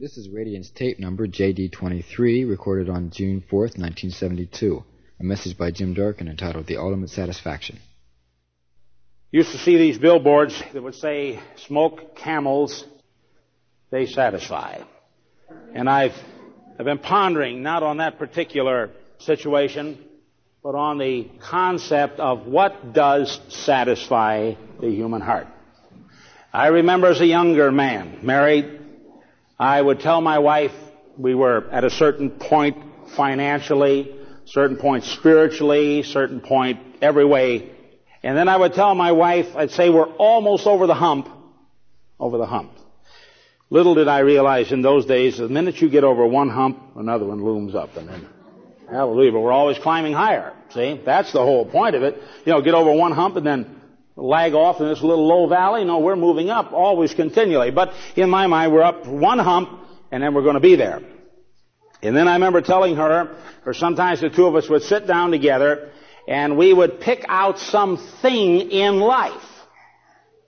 This is Radiant's tape number JD23, recorded on June 4th, 1972. A message by Jim Durkin entitled The Ultimate Satisfaction. Used to see these billboards that would say, smoke camels, they satisfy. And I've, I've been pondering not on that particular situation, but on the concept of what does satisfy the human heart. I remember as a younger man, married, I would tell my wife we were at a certain point financially, certain point spiritually, certain point every way. And then I would tell my wife, I'd say we're almost over the hump, over the hump. Little did I realize in those days, the minute you get over one hump, another one looms up and then, hallelujah, but we're always climbing higher. See? That's the whole point of it. You know, get over one hump and then lag off in this little low valley. No, we're moving up always continually. But in my mind, we're up one hump and then we're going to be there. And then I remember telling her, or sometimes the two of us would sit down together and we would pick out something in life.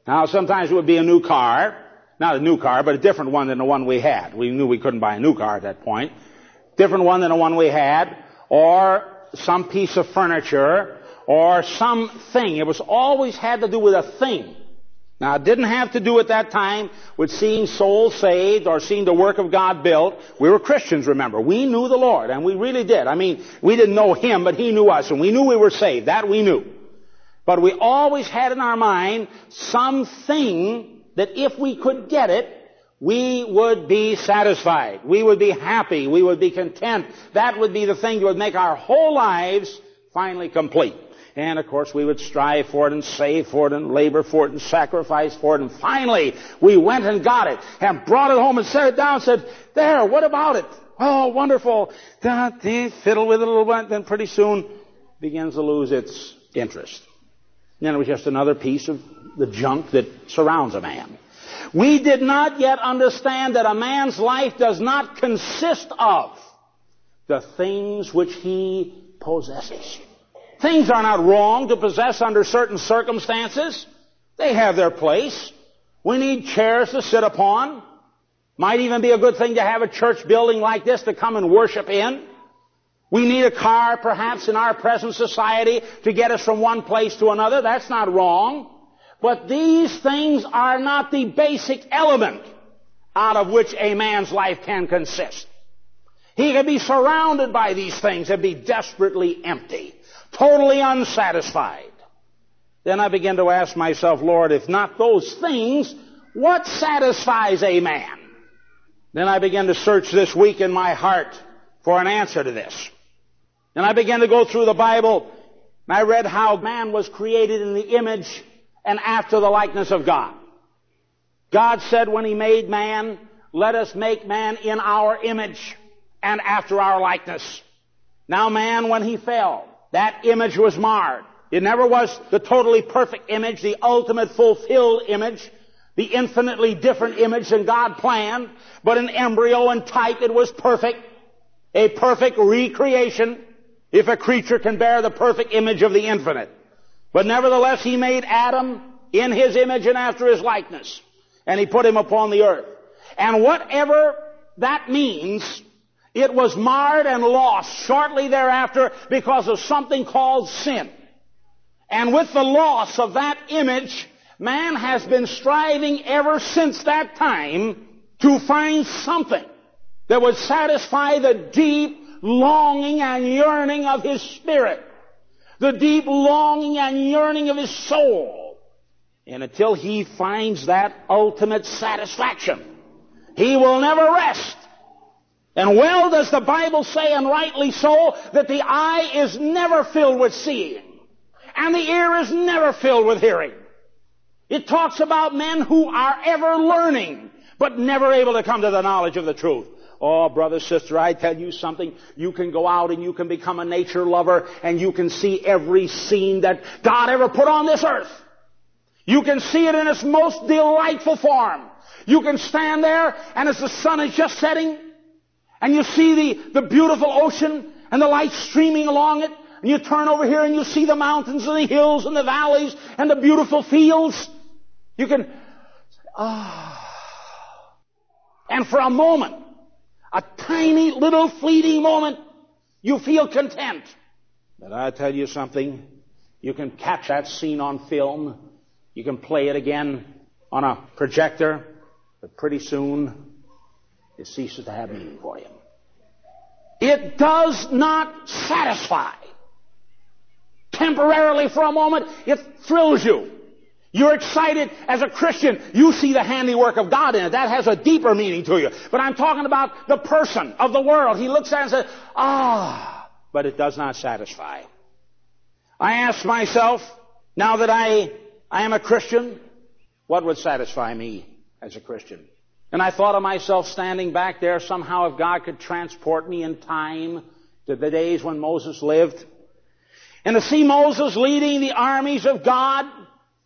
Now sometimes it would be a new car, not a new car, but a different one than the one we had. We knew we couldn't buy a new car at that point. Different one than the one we had, or some piece of furniture, or something. It was always had to do with a thing. Now, it didn't have to do at that time with seeing souls saved or seeing the work of God built. We were Christians, remember. We knew the Lord, and we really did. I mean, we didn't know Him, but He knew us, and we knew we were saved. That we knew. But we always had in our mind something that if we could get it, we would be satisfied. We would be happy. We would be content. That would be the thing that would make our whole lives finally complete. And of course we would strive for it and save for it and labor for it and sacrifice for it. And finally we went and got it and brought it home and set it down and said, there, what about it? Oh, wonderful. Fiddle with it a little bit, then pretty soon begins to lose its interest. Then it was just another piece of the junk that surrounds a man. We did not yet understand that a man's life does not consist of the things which he possesses. Things are not wrong to possess under certain circumstances. They have their place. We need chairs to sit upon. Might even be a good thing to have a church building like this to come and worship in. We need a car perhaps in our present society to get us from one place to another. That's not wrong. But these things are not the basic element out of which a man's life can consist. He can be surrounded by these things and be desperately empty totally unsatisfied. Then I began to ask myself, Lord, if not those things, what satisfies a man? Then I began to search this week in my heart for an answer to this. And I began to go through the Bible, and I read how man was created in the image and after the likeness of God. God said when He made man, let us make man in our image and after our likeness. Now man, when he fell, that image was marred. It never was the totally perfect image, the ultimate fulfilled image, the infinitely different image than God planned, but an embryo and type, it was perfect. A perfect recreation, if a creature can bear the perfect image of the infinite. But nevertheless, He made Adam in His image and after His likeness. And He put him upon the earth. And whatever that means, it was marred and lost shortly thereafter because of something called sin. And with the loss of that image, man has been striving ever since that time to find something that would satisfy the deep longing and yearning of his spirit. The deep longing and yearning of his soul. And until he finds that ultimate satisfaction, he will never rest and well does the Bible say, and rightly so, that the eye is never filled with seeing, and the ear is never filled with hearing. It talks about men who are ever learning, but never able to come to the knowledge of the truth. Oh, brother, sister, I tell you something. You can go out and you can become a nature lover and you can see every scene that God ever put on this earth. You can see it in its most delightful form. You can stand there and as the sun is just setting, and you see the, the beautiful ocean and the light streaming along it, and you turn over here and you see the mountains and the hills and the valleys and the beautiful fields. You can, ah. And for a moment, a tiny little fleeting moment, you feel content. But I tell you something, you can catch that scene on film, you can play it again on a projector, but pretty soon it ceases to have meaning for you. It does not satisfy. Temporarily for a moment, it thrills you. You're excited as a Christian. You see the handiwork of God in it. That has a deeper meaning to you. But I'm talking about the person of the world. He looks at it and says, ah, but it does not satisfy. I ask myself, now that I, I am a Christian, what would satisfy me as a Christian? And I thought of myself standing back there somehow if God could transport me in time to the days when Moses lived. And to see Moses leading the armies of God,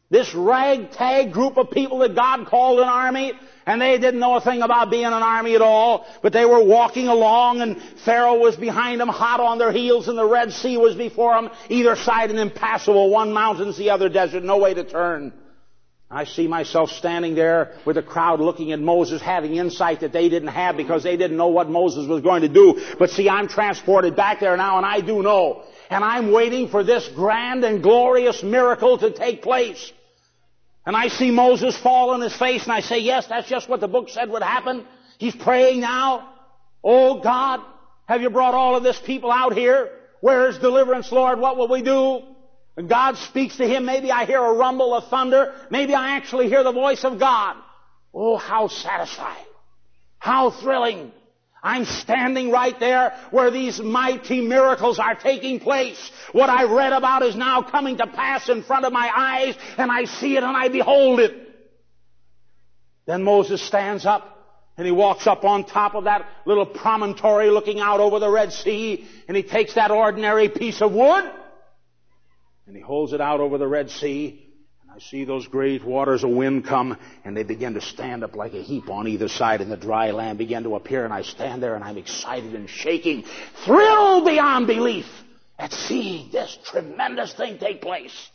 this ragtag group of people that God called an army, and they didn't know a thing about being an army at all, but they were walking along and Pharaoh was behind them, hot on their heels, and the Red Sea was before them, either side an impassable, one mountains, the other desert, no way to turn. I see myself standing there with the crowd looking at Moses having insight that they didn't have because they didn't know what Moses was going to do. But see, I'm transported back there now and I do know. And I'm waiting for this grand and glorious miracle to take place. And I see Moses fall on his face and I say, yes, that's just what the book said would happen. He's praying now. Oh God, have you brought all of this people out here? Where is deliverance, Lord? What will we do? And God speaks to him. Maybe I hear a rumble of thunder. Maybe I actually hear the voice of God. Oh, how satisfying. How thrilling. I'm standing right there where these mighty miracles are taking place. What I read about is now coming to pass in front of my eyes, and I see it and I behold it. Then Moses stands up and he walks up on top of that little promontory looking out over the Red Sea, and he takes that ordinary piece of wood, and he holds it out over the Red Sea, And I see those great waters of wind come and they begin to stand up like a heap on either side and the dry land begin to appear and I stand there and I'm excited and shaking, thrilled beyond belief at seeing this tremendous thing take place.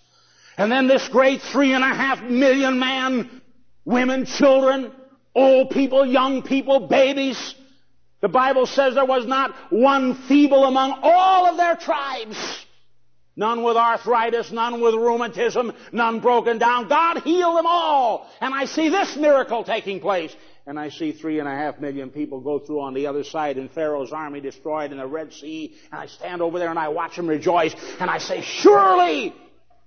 And then this great three and a half million man, women, children, old people, young people, babies. The Bible says there was not one feeble among all of their tribes. None with arthritis, none with rheumatism, none broken down. God healed them all. And I see this miracle taking place. And I see three and a half million people go through on the other side and Pharaoh's army destroyed in the Red Sea. And I stand over there and I watch them rejoice. And I say, surely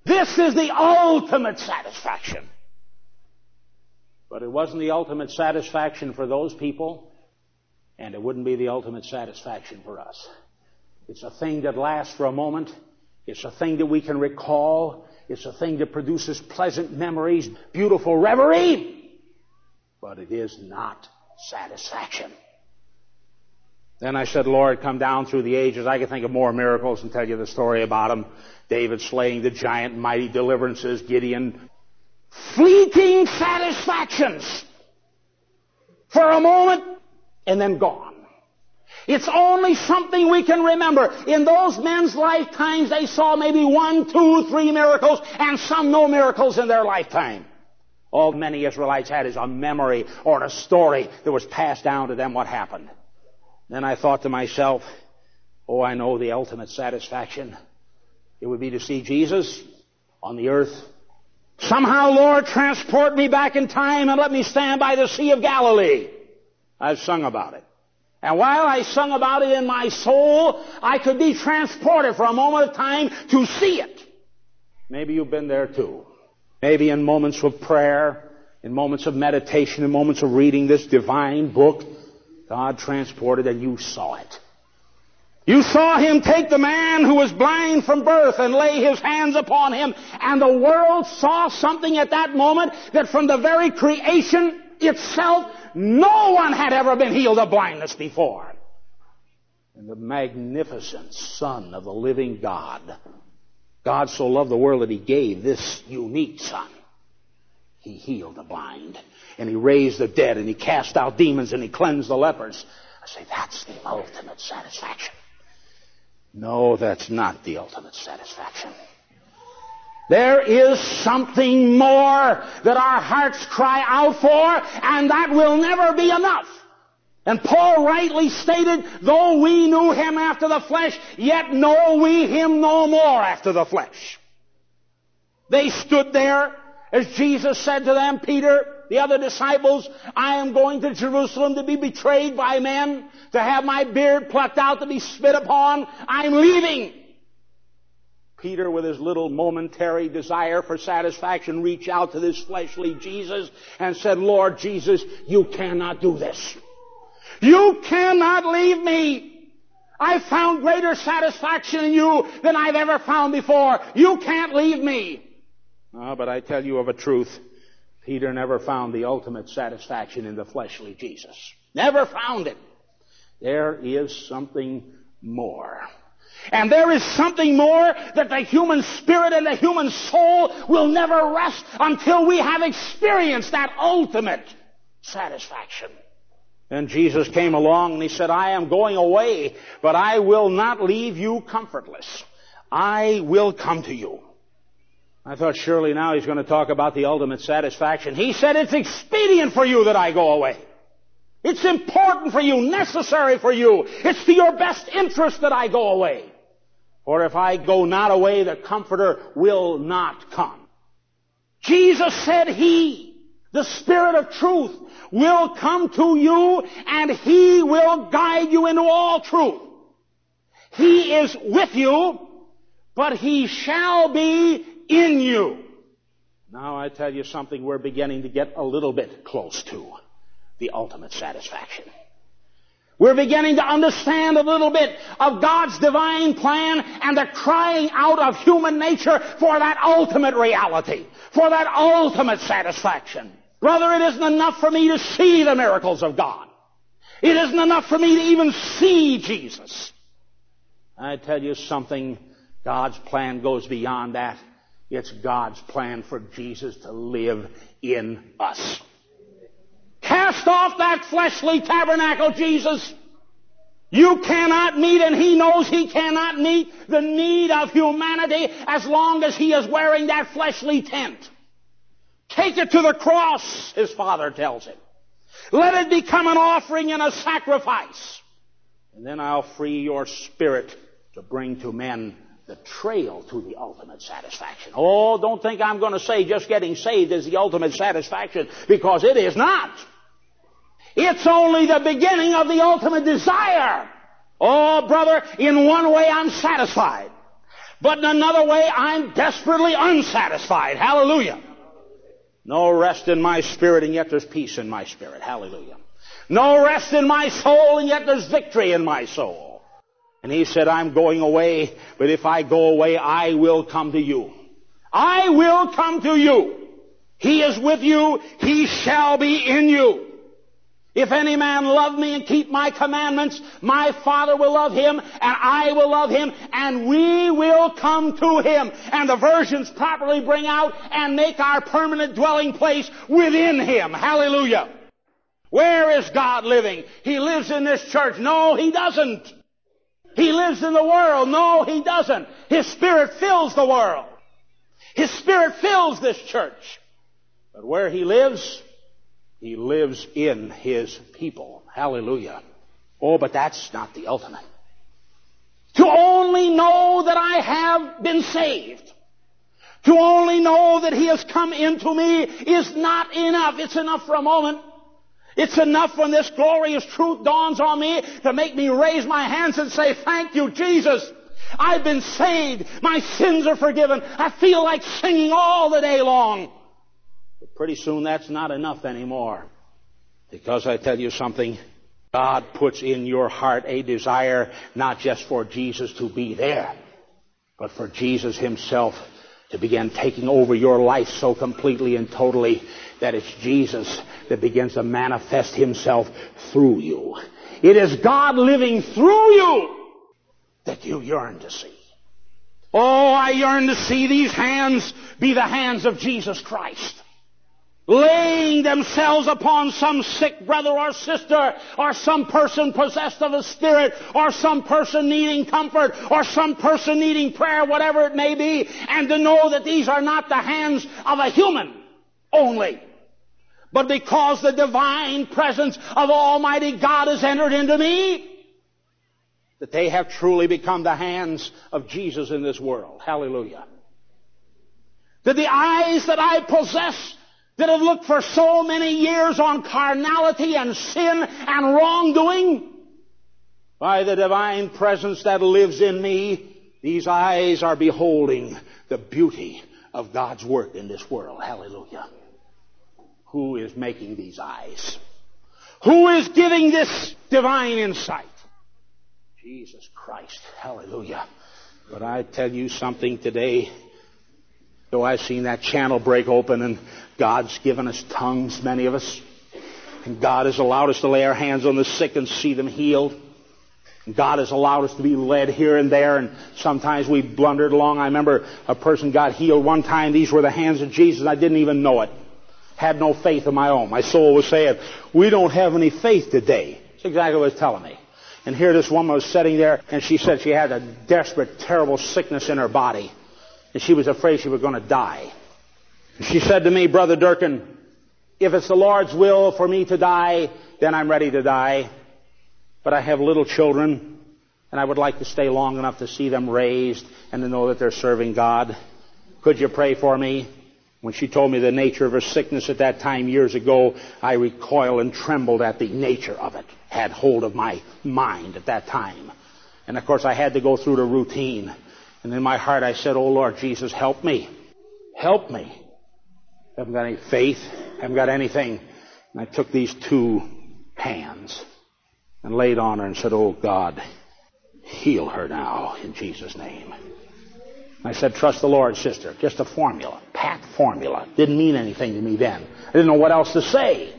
this is the ultimate satisfaction. But it wasn't the ultimate satisfaction for those people. And it wouldn't be the ultimate satisfaction for us. It's a thing that lasts for a moment it's a thing that we can recall. It's a thing that produces pleasant memories, beautiful reverie. But it is not satisfaction. Then I said, Lord, come down through the ages. I can think of more miracles and tell you the story about them. David slaying the giant, mighty deliverances, Gideon. Fleeting satisfactions. For a moment, and then gone. It's only something we can remember. In those men's lifetimes, they saw maybe one, two, three miracles, and some no miracles in their lifetime. All many Israelites had is a memory or a story that was passed down to them what happened. Then I thought to myself, oh, I know the ultimate satisfaction. It would be to see Jesus on the earth. Somehow, Lord, transport me back in time and let me stand by the Sea of Galilee. I've sung about it. And while I sung about it in my soul, I could be transported for a moment of time to see it. Maybe you've been there too. Maybe in moments of prayer, in moments of meditation, in moments of reading this divine book, God transported and you saw it. You saw him take the man who was blind from birth and lay his hands upon him, and the world saw something at that moment that from the very creation itself no one had ever been healed of blindness before. And the magnificent Son of the living God, God so loved the world that He gave this unique Son. He healed the blind, and He raised the dead, and He cast out demons, and He cleansed the lepers. I say, that's the ultimate satisfaction. No, that's not the ultimate satisfaction. There is something more that our hearts cry out for, and that will never be enough And Paul rightly stated, though we knew him after the flesh, yet know we him no more after the flesh. They stood there as Jesus said to them, Peter, the other disciples, I am going to Jerusalem to be betrayed by men, to have my beard plucked out, to be spit upon. I'm leaving. Peter, with his little momentary desire for satisfaction, reached out to this fleshly Jesus and said, Lord Jesus, you cannot do this. You cannot leave me. I found greater satisfaction in you than I've ever found before. You can't leave me. Oh, but I tell you of a truth, Peter never found the ultimate satisfaction in the fleshly Jesus. Never found it. There is something more. And there is something more that the human spirit and the human soul will never rest until we have experienced that ultimate satisfaction. And Jesus came along and he said, I am going away, but I will not leave you comfortless. I will come to you. I thought surely now he's going to talk about the ultimate satisfaction. He said, it's expedient for you that I go away. It's important for you, necessary for you. It's to your best interest that I go away. For if I go not away, the Comforter will not come. Jesus said He, the Spirit of truth, will come to you and He will guide you into all truth. He is with you, but He shall be in you. Now I tell you something we're beginning to get a little bit close to. The ultimate satisfaction. We're beginning to understand a little bit of God's divine plan and the crying out of human nature for that ultimate reality, for that ultimate satisfaction. Brother, it isn't enough for me to see the miracles of God. It isn't enough for me to even see Jesus. I tell you something, God's plan goes beyond that. It's God's plan for Jesus to live in us. Cast off that fleshly tabernacle, Jesus. You cannot meet, and He knows He cannot meet the need of humanity as long as He is wearing that fleshly tent. Take it to the cross, His Father tells him. Let it become an offering and a sacrifice. And then I'll free your spirit to bring to men the trail to the ultimate satisfaction. Oh, don't think I'm going to say just getting saved is the ultimate satisfaction because it is not. It's only the beginning of the ultimate desire. Oh, brother, in one way I'm satisfied. But in another way I'm desperately unsatisfied. Hallelujah. No rest in my spirit and yet there's peace in my spirit. Hallelujah. No rest in my soul and yet there's victory in my soul. And he said, I'm going away, but if I go away, I will come to you. I will come to you. He is with you. He shall be in you. If any man love me and keep my commandments, my Father will love him, and I will love him, and we will come to him. And the versions properly bring out and make our permanent dwelling place within him. Hallelujah. Where is God living? He lives in this church. No, he doesn't. He lives in the world. No, he doesn't. His Spirit fills the world. His Spirit fills this church. But where he lives, he lives in his people. Hallelujah. Oh, but that's not the ultimate. To only know that I have been saved. To only know that He has come into me is not enough. It's enough for a moment. It's enough when this glorious truth dawns on me to make me raise my hands and say, thank you, Jesus. I've been saved. My sins are forgiven. I feel like singing all the day long. Pretty soon that's not enough anymore. Because I tell you something, God puts in your heart a desire not just for Jesus to be there, but for Jesus Himself to begin taking over your life so completely and totally that it's Jesus that begins to manifest Himself through you. It is God living through you that you yearn to see. Oh, I yearn to see these hands be the hands of Jesus Christ laying themselves upon some sick brother or sister, or some person possessed of a spirit, or some person needing comfort, or some person needing prayer, whatever it may be, and to know that these are not the hands of a human only, but because the divine presence of Almighty God has entered into me, that they have truly become the hands of Jesus in this world. Hallelujah. That the eyes that I possess that have looked for so many years on carnality and sin and wrongdoing, by the divine presence that lives in me, these eyes are beholding the beauty of God's work in this world. Hallelujah. Who is making these eyes? Who is giving this divine insight? Jesus Christ. Hallelujah. But I tell you something today, though I've seen that channel break open and God's given us tongues, many of us, and God has allowed us to lay our hands on the sick and see them healed. God has allowed us to be led here and there, and sometimes we blundered along. I remember a person got healed one time. These were the hands of Jesus. I didn't even know it. Had no faith of my own. My soul was saying, we don't have any faith today. That's exactly what it was telling me. And here this woman was sitting there, and she said she had a desperate, terrible sickness in her body. And she was afraid she was going to die. She said to me, Brother Durkin, if it's the Lord's will for me to die, then I'm ready to die but I have little children, and I would like to stay long enough to see them raised and to know that they're serving God. Could you pray for me? When she told me the nature of her sickness at that time years ago, I recoiled and trembled at the nature of it. Had hold of my mind at that time. And of course I had to go through the routine. And in my heart I said, Oh Lord Jesus, help me. Help me. Haven't got any faith. Haven't got anything. And I took these two hands and laid on her and said, Oh God, heal her now in Jesus' name. I said, trust the Lord, sister. Just a formula. Pat formula. Didn't mean anything to me then. I didn't know what else to say.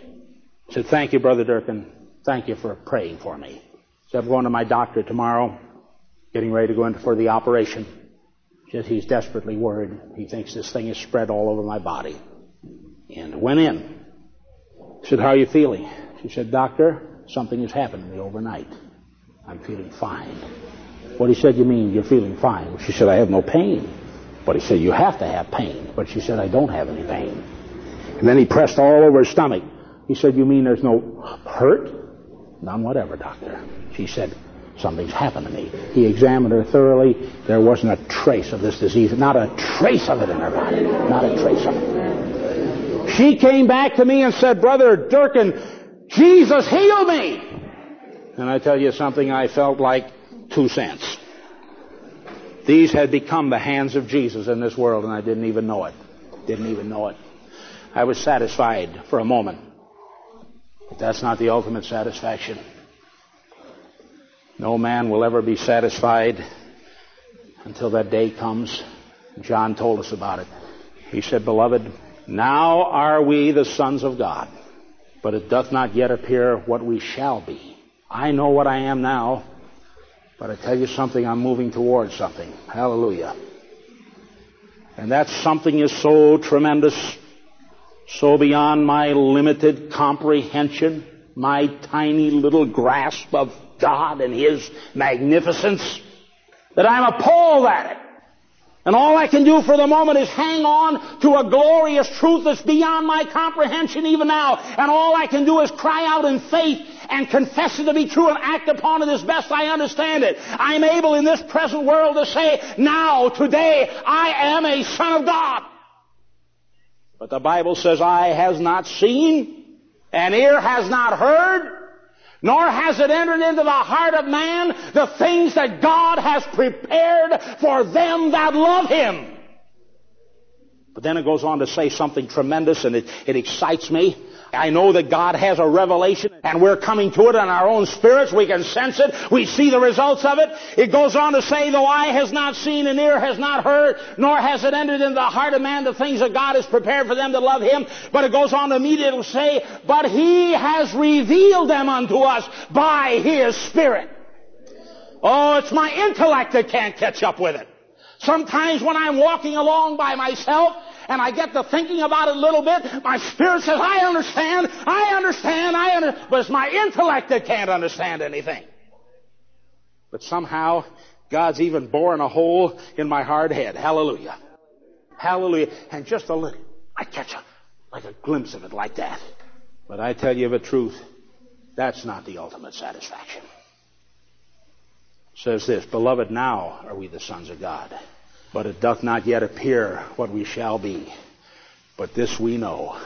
I said, thank you, Brother Durkin. Thank you for praying for me. So I'm going to my doctor tomorrow, getting ready to go in for the operation. He's desperately worried. He thinks this thing is spread all over my body. And went in. I said, how are you feeling? She said, doctor, something has happened to me overnight. I'm feeling fine. What he said, you mean you're feeling fine? She said, I have no pain. But he said, you have to have pain. But she said, I don't have any pain. And then he pressed all over her stomach. He said, you mean there's no hurt? None whatever, doctor. She said, something's happened to me. He examined her thoroughly. There wasn't a trace of this disease. Not a trace of it in her body. Not a trace of it. She came back to me and said, Brother Durkin, Jesus healed me! And I tell you something, I felt like two cents. These had become the hands of Jesus in this world and I didn't even know it. Didn't even know it. I was satisfied for a moment. But that's not the ultimate satisfaction. No man will ever be satisfied until that day comes. John told us about it. He said, Beloved, now are we the sons of God but it doth not yet appear what we shall be. I know what I am now, but I tell you something, I'm moving towards something. Hallelujah. And that something is so tremendous, so beyond my limited comprehension, my tiny little grasp of God and His magnificence, that I'm appalled at it. And all I can do for the moment is hang on to a glorious truth that's beyond my comprehension even now. And all I can do is cry out in faith and confess it to be true and act upon it as best I understand it. I'm able in this present world to say, now, today, I am a son of God. But the Bible says, eye has not seen, and ear has not heard, nor has it entered into the heart of man the things that God has prepared for them that love Him. But then it goes on to say something tremendous and it, it excites me. I know that God has a revelation and we're coming to it in our own spirits. We can sense it. We see the results of it. It goes on to say, though eye has not seen and ear has not heard, nor has it entered into the heart of man the things that God has prepared for them that love Him. But it goes on to immediately say, but He has revealed them unto us by His Spirit. Oh, it's my intellect that can't catch up with it. Sometimes when I'm walking along by myself, and I get to thinking about it a little bit, my spirit says, I understand, I understand, I understand, but it's my intellect that can't understand anything. But somehow, God's even boring a hole in my hard head. Hallelujah. Hallelujah. And just a little, I catch a, like a glimpse of it like that. But I tell you the truth, that's not the ultimate satisfaction. It says this, Beloved, now are we the sons of God, but it doth not yet appear what we shall be. But this we know,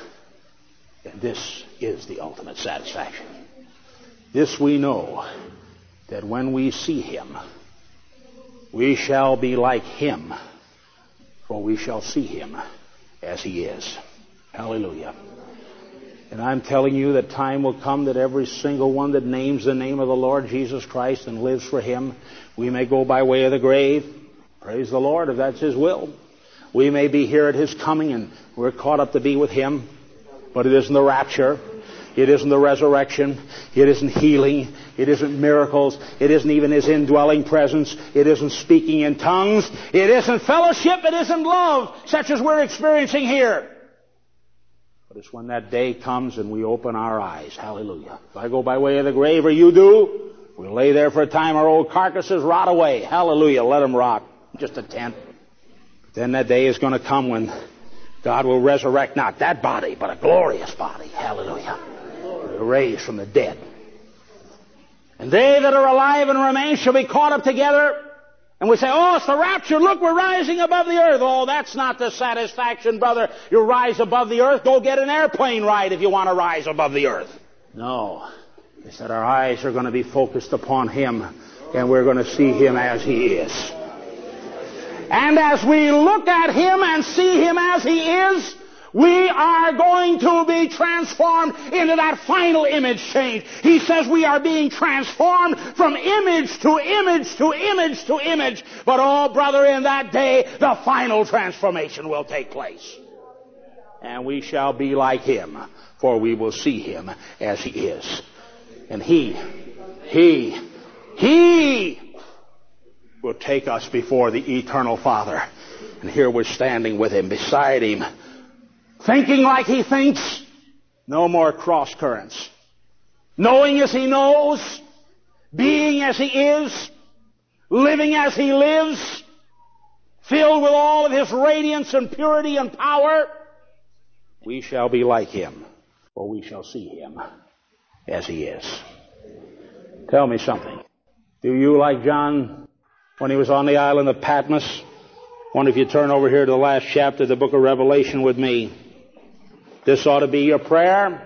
and this is the ultimate satisfaction. This we know, that when we see him, we shall be like him, for we shall see him as he is. Hallelujah. And I'm telling you that time will come that every single one that names the name of the Lord Jesus Christ and lives for him, we may go by way of the grave. Praise the Lord if that's his will. We may be here at his coming and we're caught up to be with him, but it isn't the rapture. It isn't the resurrection. It isn't healing. It isn't miracles. It isn't even His indwelling presence. It isn't speaking in tongues. It isn't fellowship. It isn't love, such as we're experiencing here. But it's when that day comes and we open our eyes. Hallelujah. If I go by way of the grave or you do, we'll lay there for a time. Our old carcasses rot away. Hallelujah. Let them rot. Just a tent. Then that day is going to come when God will resurrect not that body, but a glorious body. Hallelujah. Raised from the dead. And they that are alive and remain shall be caught up together and we say, oh, it's the rapture. Look, we're rising above the earth. Oh, that's not the satisfaction, brother. You rise above the earth. Go get an airplane ride if you want to rise above the earth. No. He said our eyes are going to be focused upon Him and we're going to see Him as He is. And as we look at Him and see Him as He is, we are going to be transformed into that final image change. He says we are being transformed from image to image to image to image. But oh brother, in that day, the final transformation will take place. And we shall be like Him, for we will see Him as He is. And He, He, He will take us before the eternal Father. And here we're standing with Him, beside Him, Thinking like he thinks, no more cross currents. Knowing as he knows, being as he is, living as he lives, filled with all of his radiance and purity and power, we shall be like him, for we shall see him as he is. Tell me something. Do you, like John, when he was on the island of Patmos, wonder if you turn over here to the last chapter of the book of Revelation with me. This ought to be your prayer.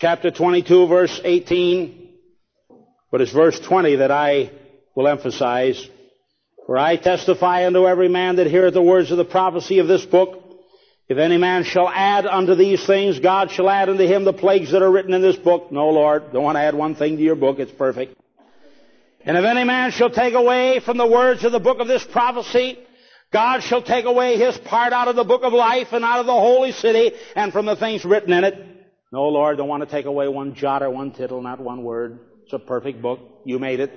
Chapter 22 verse 18. But it's verse 20 that I will emphasize. For I testify unto every man that heareth the words of the prophecy of this book. If any man shall add unto these things, God shall add unto him the plagues that are written in this book. No, Lord, don't want to add one thing to your book. It's perfect. And if any man shall take away from the words of the book of this prophecy, God shall take away his part out of the book of life and out of the holy city and from the things written in it. No, Lord, don't want to take away one jot or one tittle, not one word. It's a perfect book. You made it.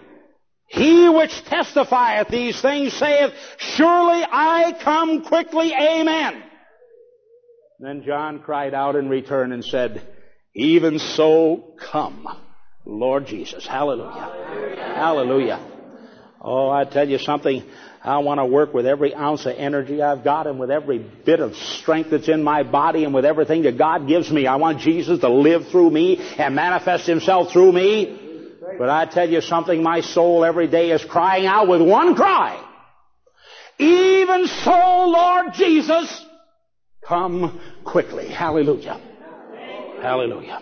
He which testifieth these things saith, Surely I come quickly, Amen. Then John cried out in return and said, Even so come, Lord Jesus. Hallelujah. Hallelujah. Oh, I tell you something. I want to work with every ounce of energy I've got and with every bit of strength that's in my body and with everything that God gives me. I want Jesus to live through me and manifest Himself through me. But I tell you something, my soul every day is crying out with one cry. Even so, Lord Jesus, come quickly. Hallelujah. Hallelujah.